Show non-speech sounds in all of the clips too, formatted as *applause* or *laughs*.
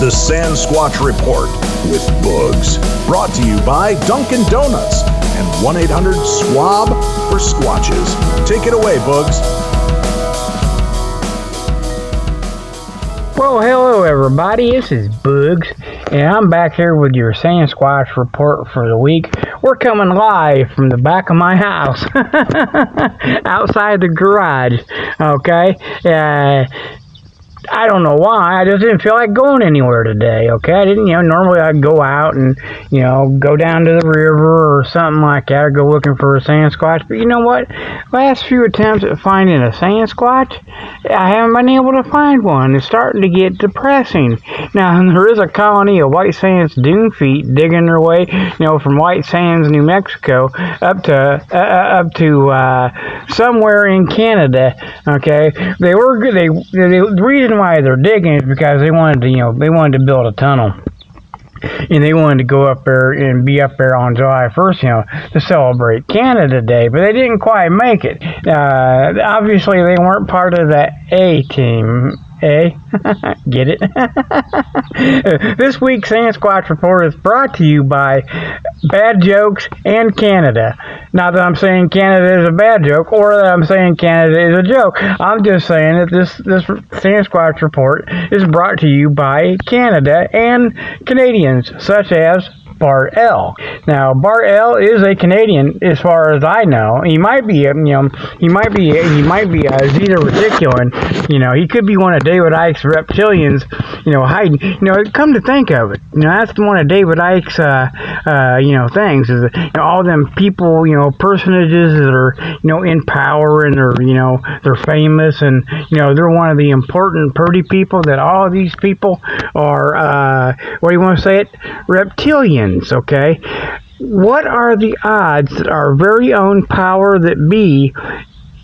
The Sasquatch Report with Bugs. brought to you by Dunkin' Donuts and 1 800 SWAB for Squatches. Take it away, Bugs. Well, hello everybody. This is Bugs, and I'm back here with your Sasquatch report for the week. We're coming live from the back of my house, *laughs* outside the garage. Okay, uh, I don't know why. I just didn't feel like going anywhere today. Okay, I didn't. You know, normally I'd go out and you know go down to the river or something like that, or go looking for a Sasquatch. But you know what? Last few attempts at finding a Sasquatch, I haven't been able to find one. It's starting to get depressing. Now *laughs* there is a colony of white sands dune feet digging their way, you know, from White Sands, New Mexico, up to uh, up to uh, somewhere in Canada. Okay, they were good. they, they the reason why they're digging is because they wanted to, you know, they wanted to build a tunnel. And they wanted to go up there and be up there on July 1st, you know, to celebrate Canada Day, but they didn't quite make it. Uh, obviously, they weren't part of the A team. A, get it? *laughs* this week's Sasquatch Report is brought to you by Bad Jokes and Canada. Not that I'm saying Canada is a bad joke or that I'm saying Canada is a joke. I'm just saying that this, this Sasquatch Report is brought to you by Canada and Canadians, such as Bart L. Now, Bart L is a Canadian, as far as I know. He might be, you know, he might be, he might be a Zeta Reticulan. You know, he could be one of David Icke's reptilians. You know, hiding. You know, come to think of it, you know, that's one of David Icke's, uh, uh, you know, things is you know, all them people, you know, personages that are, you know, in power and they're, you know, they're famous and, you know, they're one of the important, pretty people that all these people are, uh, what do you want to say it? Okay? What are the odds that our very own power that be,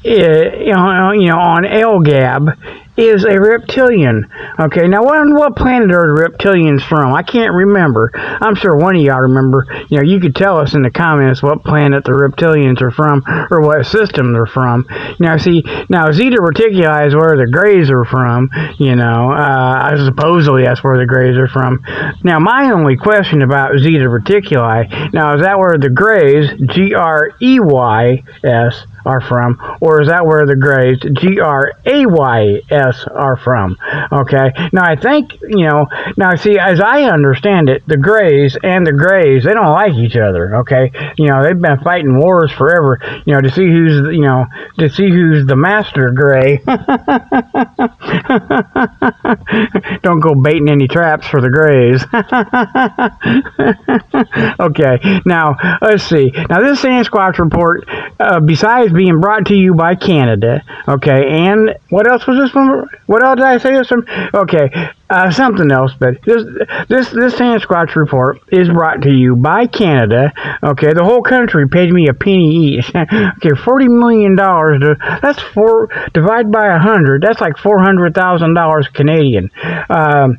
you know, you know on Ellgab is a reptilian. Okay, now what what planet are the reptilians from? I can't remember. I'm sure one of y'all remember. You know, you could tell us in the comments what planet the reptilians are from or what system they're from. Now, see, now Zeta Reticuli is where the Greys are from. You know, uh, supposedly that's where the Greys are from. Now, my only question about Zeta Reticuli, now is that where the Greys, G R E Y S, are from, or is that where the Greys, G R A Y S, are from? Okay. Now I think you know. Now see, as I understand it, the Greys and the Greys they don't like each other. Okay. You know they've been fighting wars forever. You know to see who's you know to see who's the master Grey. *laughs* don't go baiting any traps for the Greys. *laughs* okay. Now let's see. Now this Sasquatch report, uh, besides being brought to you by Canada. Okay, and what else was this one? What else did I say this one? Okay, uh, something else, but this this this Sasquatch report is brought to you by Canada. Okay, the whole country paid me a penny each. *laughs* okay, forty million dollars. That's four divided by a hundred. That's like four hundred thousand dollars Canadian. Um,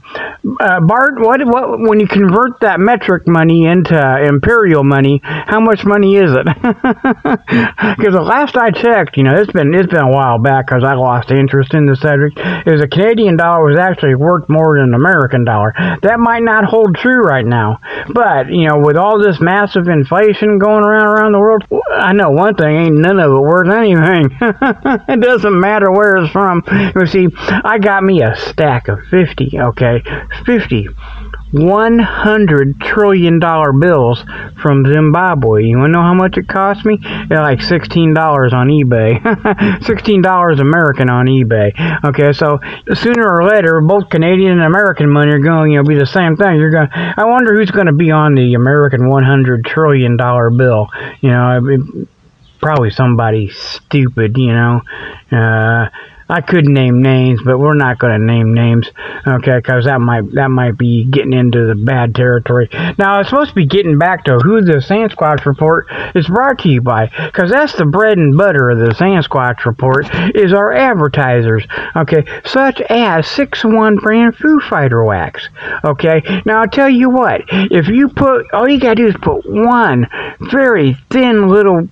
uh, Bart, what what when you convert that metric money into imperial money, how much money is it? *laughs* Because the last I checked, you know, it's been it's been a while back because I lost interest in the subject. Is a Canadian dollar was actually worth more than an American dollar. That might not hold true right now, but you know, with all this massive inflation going around around the world, I know one thing: ain't none of it worth anything. *laughs* it doesn't matter where it's from. You see, I got me a stack of fifty. Okay, fifty. $100 trillion bills from Zimbabwe. You want to know how much it cost me? They're like $16 on eBay. *laughs* $16 American on eBay. Okay, so sooner or later, both Canadian and American money are going to you know, be the same thing. You're going. I wonder who's going to be on the American $100 trillion bill. You know, probably somebody stupid. You know. Uh, I could name names, but we're not going to name names, okay? Because that might that might be getting into the bad territory. Now it's supposed to be getting back to who the Sasquatch report is brought to you by, because that's the bread and butter of the Sasquatch report is our advertisers, okay? Such as Six One brand Foo Fighter wax, okay? Now I'll tell you what, if you put all you gotta do is put one very thin little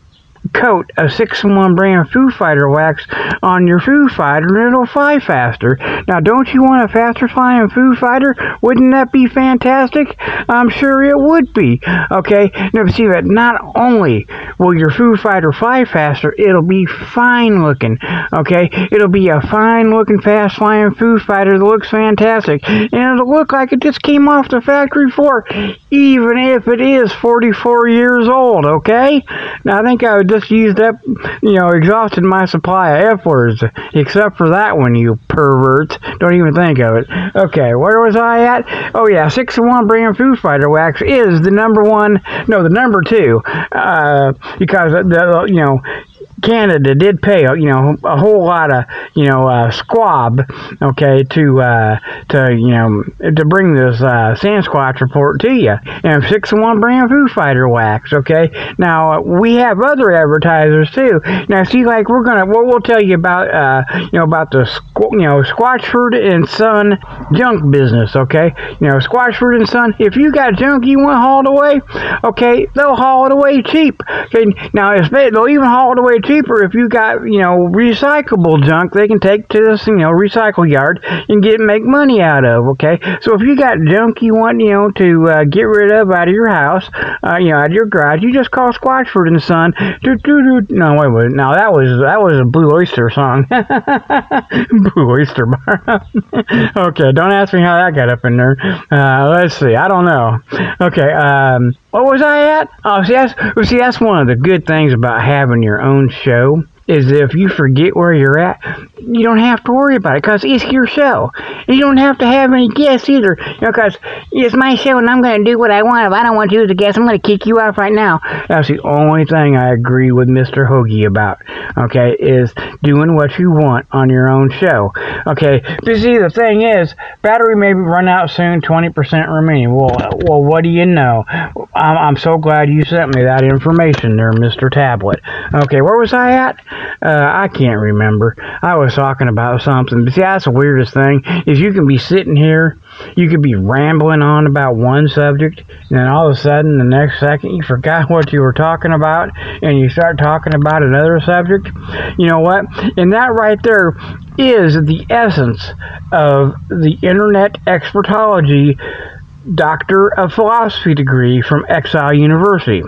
coat a 6-in-1 brand Foo Fighter wax on your Foo Fighter and it'll fly faster. Now, don't you want a faster flying Foo Fighter? Wouldn't that be fantastic? I'm sure it would be. Okay, now see that not only will your Foo Fighter fly faster, it'll be fine looking. Okay, it'll be a fine looking, fast flying Foo Fighter that looks fantastic, and it'll look like it just came off the factory floor, even if it is 44 years old. Okay, now I think I just used up, you know, exhausted my supply of F words, except for that one, you perverts. Don't even think of it. Okay, where was I at? Oh yeah, 6-in-1 brand Foo Fighter wax is the number one, no, the number two, uh, because the, you know, Canada did pay, you know, a whole lot of, you know, uh, squab, okay, to, uh, to, you know, to bring this uh, Sasquatch report to you. And 6-in-1 brand Foo Fighter wax, okay. Now we have other advertisers too. Now see, like we're gonna, what we'll tell you about, uh, you know, about the, you know, Squatchford and Son junk business, okay. You know, Squatchford and Son. If you got junk you want hauled away, okay, they'll haul it away cheap. Okay, now they, they'll even haul it away cheap cheaper if you got, you know, recyclable junk they can take to this, you know, recycle yard and get make money out of, okay? So if you got junk you want, you know, to uh, get rid of out of your house, uh, you know, out of your garage, you just call Squatchford and Son. Do, do, do. No, wait, wait. Now that was that was a Blue Oyster song. *laughs* Blue Oyster Bar. *laughs* okay, don't ask me how that got up in there. Uh, let's see. I don't know. Okay, um, what was I at? Oh, see, that's, see, that's one of the good things about having your own show is if you forget where you're at, you don't have to worry about it because it's your show. You don't have to have any guests either, you know, because it's my show and I'm going to do what I want. If I don't want you as a guest, I'm going to kick you off right now. That's the only thing I agree with Mr. Hoagie about, okay, is doing what you want on your own show. Okay, but see, the thing is, battery may run out soon, 20% remaining. Well, well, what do you know? I'm, I'm so glad you sent me that information there, Mr. Tablet. Okay, where was I at? Uh, I can't remember. I was talking about something. But see, that's the weirdest thing is you can be sitting here, you could be rambling on about one subject, and then all of a sudden, the next second, you forgot *laughs* what you were talking about, and you start talking about another subject. You know what? And that right there is the essence of the internet expertology doctor of philosophy degree from Exile University.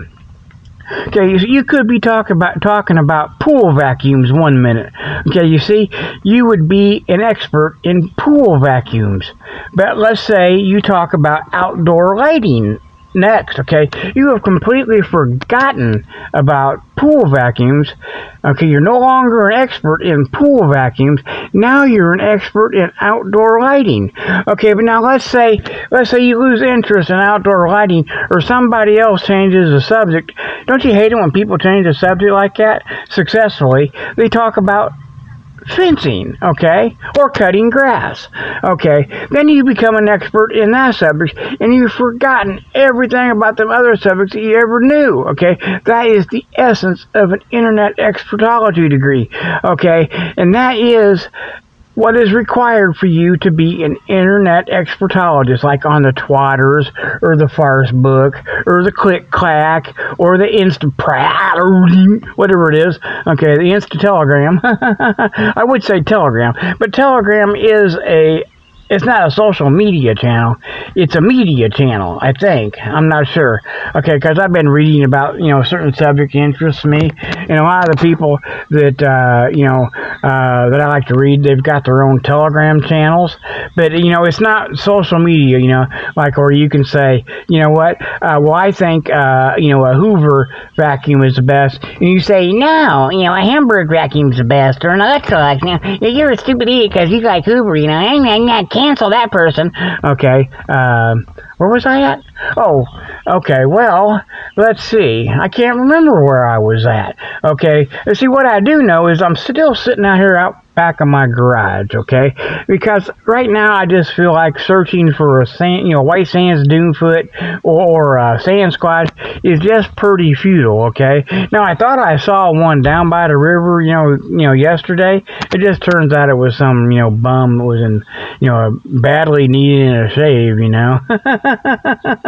Okay, you, could be talking about talking about pool vacuums one minute. Okay, you see, you would be an expert in pool vacuums. But let's say you talk about outdoor lighting next, okay? You have completely forgotten about pool vacuums. Okay, you're no longer an expert in pool vacuums. Now you're an expert in outdoor lighting. Okay, but now let's say let's say you lose interest in outdoor lighting or somebody else changes the subject. Don't you hate it when people change the subject like that successfully? They talk about fencing, okay, or cutting grass, okay. Then you become an expert in that subject, and you've forgotten everything about the other subjects that you ever knew, okay. That is the essence of an internet expertology degree, okay, and that is what is required for you to be an internet expertologist, like on the Twatters or the Farce Book or the Click Clack or the Insta whatever it is. Okay, the Insta Telegram. *laughs* I would say Telegram, but Telegram is a it's not a social media channel. It's a media channel, I think. I'm not sure. Okay, because I've been reading about, you know, certain subject interests me. And a lot of the people that, uh, you know, uh, that I like to read, they've got their own Telegram channels. But, you know, it's not social media, you know, like, or you can say, you know what, uh, well, I think, uh, you know, a Hoover vacuum is the best. And you say, no, you know, a Hamburg vacuum is the best. Or an Electrolux. You know, you're a stupid idiot because you like Hoover, you know. I'm not cancel that person. Okay. Um, where was I at? Oh, okay. Well, let's see. I can't remember where I was at. Okay. Uh, see, what I do know is I'm still sitting out here out back of my garage, okay? Because right now I just feel like searching for a sand, you know, white sands dunefoot or, or uh, a Sasquatch is just pretty futile, okay? Now I thought I saw one down by the river, you know, you know, yesterday. It just turns out it was some, you know, bum that was in, you know, badly needing a shave, you know. *laughs*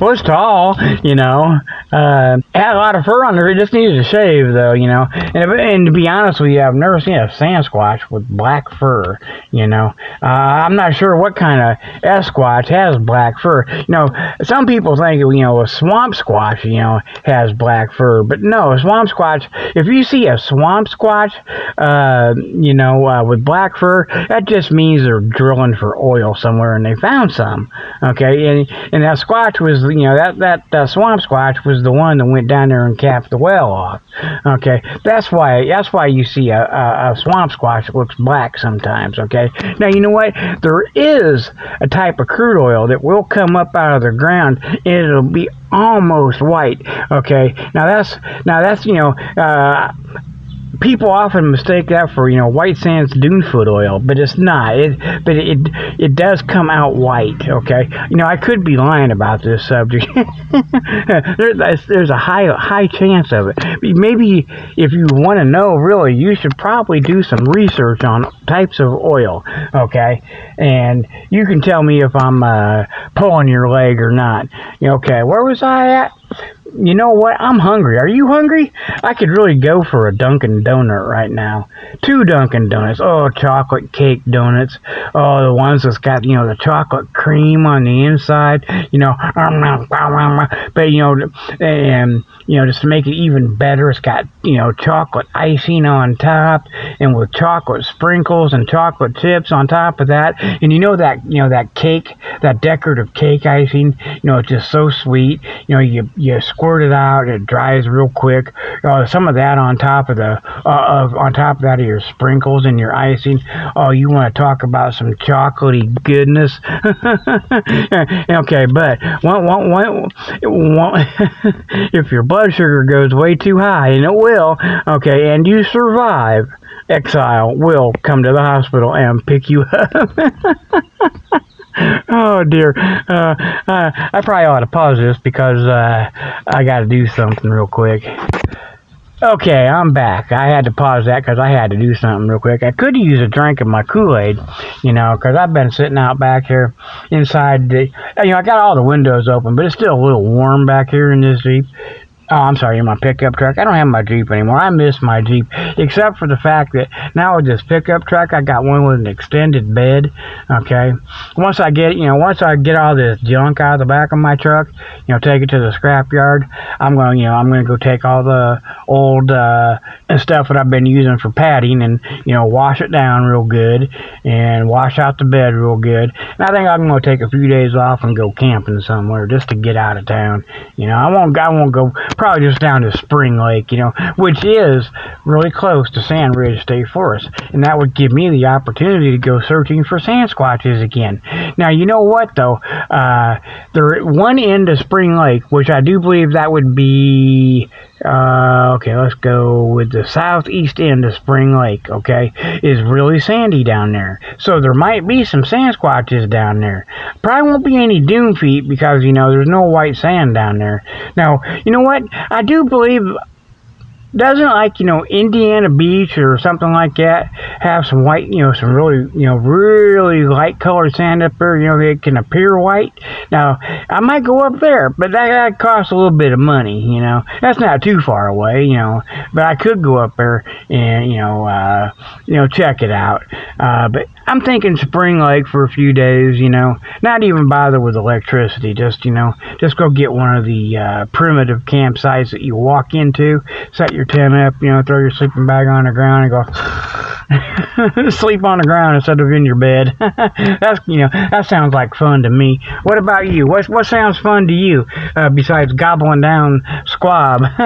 was tall, you know. Uh, had a lot of fur on there. It just needed to shave, though, you know. And, and to be honest with you, I've never seen a Sasquatch with black fur, you know. Uh, I'm not sure what kind of Sasquatch has black fur. You know, some people think, you know, a swamp squatch, you know, has black fur. But no, a swamp squatch, if you see a swamp squatch, uh, you know, uh, with black fur, that just means they're drilling for oil somewhere and they found some. Okay, and and that squatch was, you know, that that uh, swamp squatch was the one that went down there and capped the well off. Okay, that's why that's why you see a, a, a swamp squatch that looks black sometimes. Okay, now you know what? There is a type of crude oil that will come up out of the ground and it'll be almost white. Okay, now that's now that's you know. Uh, people often mistake that for you know white sands dune foot oil, but it's not. It but it it does come out white. Okay, you know I could be lying about this subject. *laughs* there's, there's a high high chance of it. Maybe if you want to know really, you should probably do some research on types of oil. Okay, and you can tell me if I'm uh, pulling your leg or not. Okay, where was I at? you know what? I'm hungry. Are you hungry? I could really go for a Dunkin' Donut right now. Two Dunkin' Donuts. Oh, chocolate cake donuts. Oh, the ones that's got, you know, the chocolate cream on the inside. You know, *laughs* but, you know, and, you know, just to make it even better, it's got, you know, chocolate icing on top and with chocolate sprinkles and chocolate chips on top of that. And you know that, you know, that cake, that decorative cake icing, you know, it's just so sweet. You know, you, you squirt it out, it dries real quick. Uh, some of that on top of the uh, of on top of that of your sprinkles and your icing. Oh, you want to talk about some chocolatey goodness? *laughs* okay, but one, one, one, one, *laughs* if your blood sugar goes way too high, and it will, okay, and you survive exile will come to the hospital and pick you up. *laughs* oh dear. Uh, uh, I probably ought to pause this because uh, I got to do something real quick. Okay, I'm back. I had to pause that because I had to do something real quick. I could use a drink of my Kool-Aid, you know, because I've been sitting out back here inside the, you know, I got all the windows open, but it's still a little warm back here in this Jeep. Oh, I'm sorry, my pickup truck. I don't have my Jeep anymore. I miss my Jeep, except for the fact that now with this pickup truck, I got one with an extended bed. Okay, once I get, you know, once I get all this junk out of the back of my truck, you know, take it to the scrap yard. I'm going, you know, I'm going to go take all the old uh, stuff that I've been using for padding and you know, wash it down real good and wash out the bed real good. And I think I'm going to take a few days off and go camping somewhere just to get out of town. You know, I won't, I won't go probably just down to Spring Lake, you know, which is really close to Sand Ridge State Forest. And that would give me the opportunity to go searching for Sasquatches again. Now, you know what, though? Uh, there one end of Spring Lake, which I do believe that would be uh, okay, let's go with the southeast end of Spring Lake, okay, is really sandy down there. So there might be some Sasquatches down there. Probably won't be any dune feet because, you know, there's no white sand down there. Now, you know what? I do believe doesn't like you know Indiana Beach or something like that have some white you know some really you know really light colored sand up there you know it can appear white? Now I might go up there but that, that costs a little bit of money you know? That's not too far away you know but I could go up there and you know uh, you know check it out. Uh, but I'm thinking Spring Lake for a few days, you know, not even bother with electricity, just, you know, just go get one of the uh, primitive campsites that you walk into, set your tent up, you know, throw your sleeping bag on the ground and go *laughs* sleep on the ground instead of in your bed. *laughs* That's you know that sounds like fun to me. What about you? What what sounds fun to you uh, besides gobbling down squab? *laughs*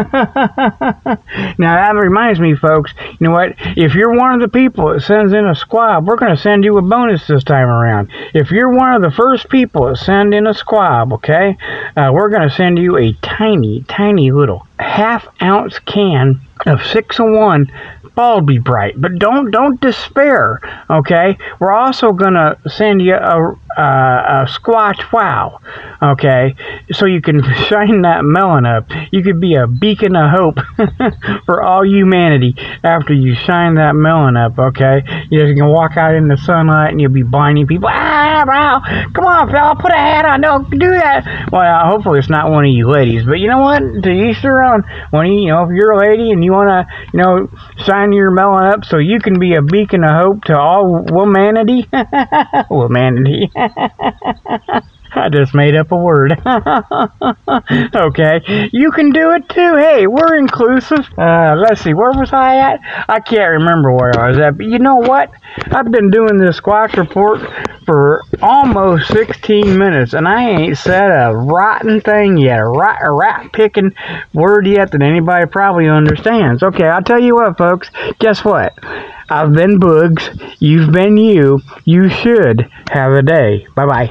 now that reminds me, folks. You know what? If you're one of the people that sends in a squab, we're going to send you a bonus this time around. If you're one of the first people that send in a squab, okay, uh, we're going to send you a tiny, tiny little half ounce can of 601 Bald Be Bright. But don't don't despair, okay? We're also going to send you a uh, a Squatch Wow. Okay, so you can *laughs* shine that melon up. You could be a beacon of hope *laughs* for all humanity after you shine that melon up. Okay, you just can walk out in the sunlight and you'll be blinding people. Ah, wow! Come on, fella, put a hat on. Don't do that. Well, uh, hopefully it's not one of you ladies, but you know what? To each their own. When you, you know, if you're a lady and you wanna, you know, shine your melon up so you can be a beacon of hope to all womanity. womanity. *laughs* I just made up a word. *laughs* okay, you can do it too. Hey, we're inclusive. Uh, let's see, where was I at? I can't remember where I was at. But you know what? I've been doing this squash report for almost 16 minutes, and I ain't said a rotten thing yet, a rat, a rat picking word yet that anybody probably understands. Okay, I'll tell you what, folks. Guess what? I've been Boogs. You've been you. You should have a day. Bye bye.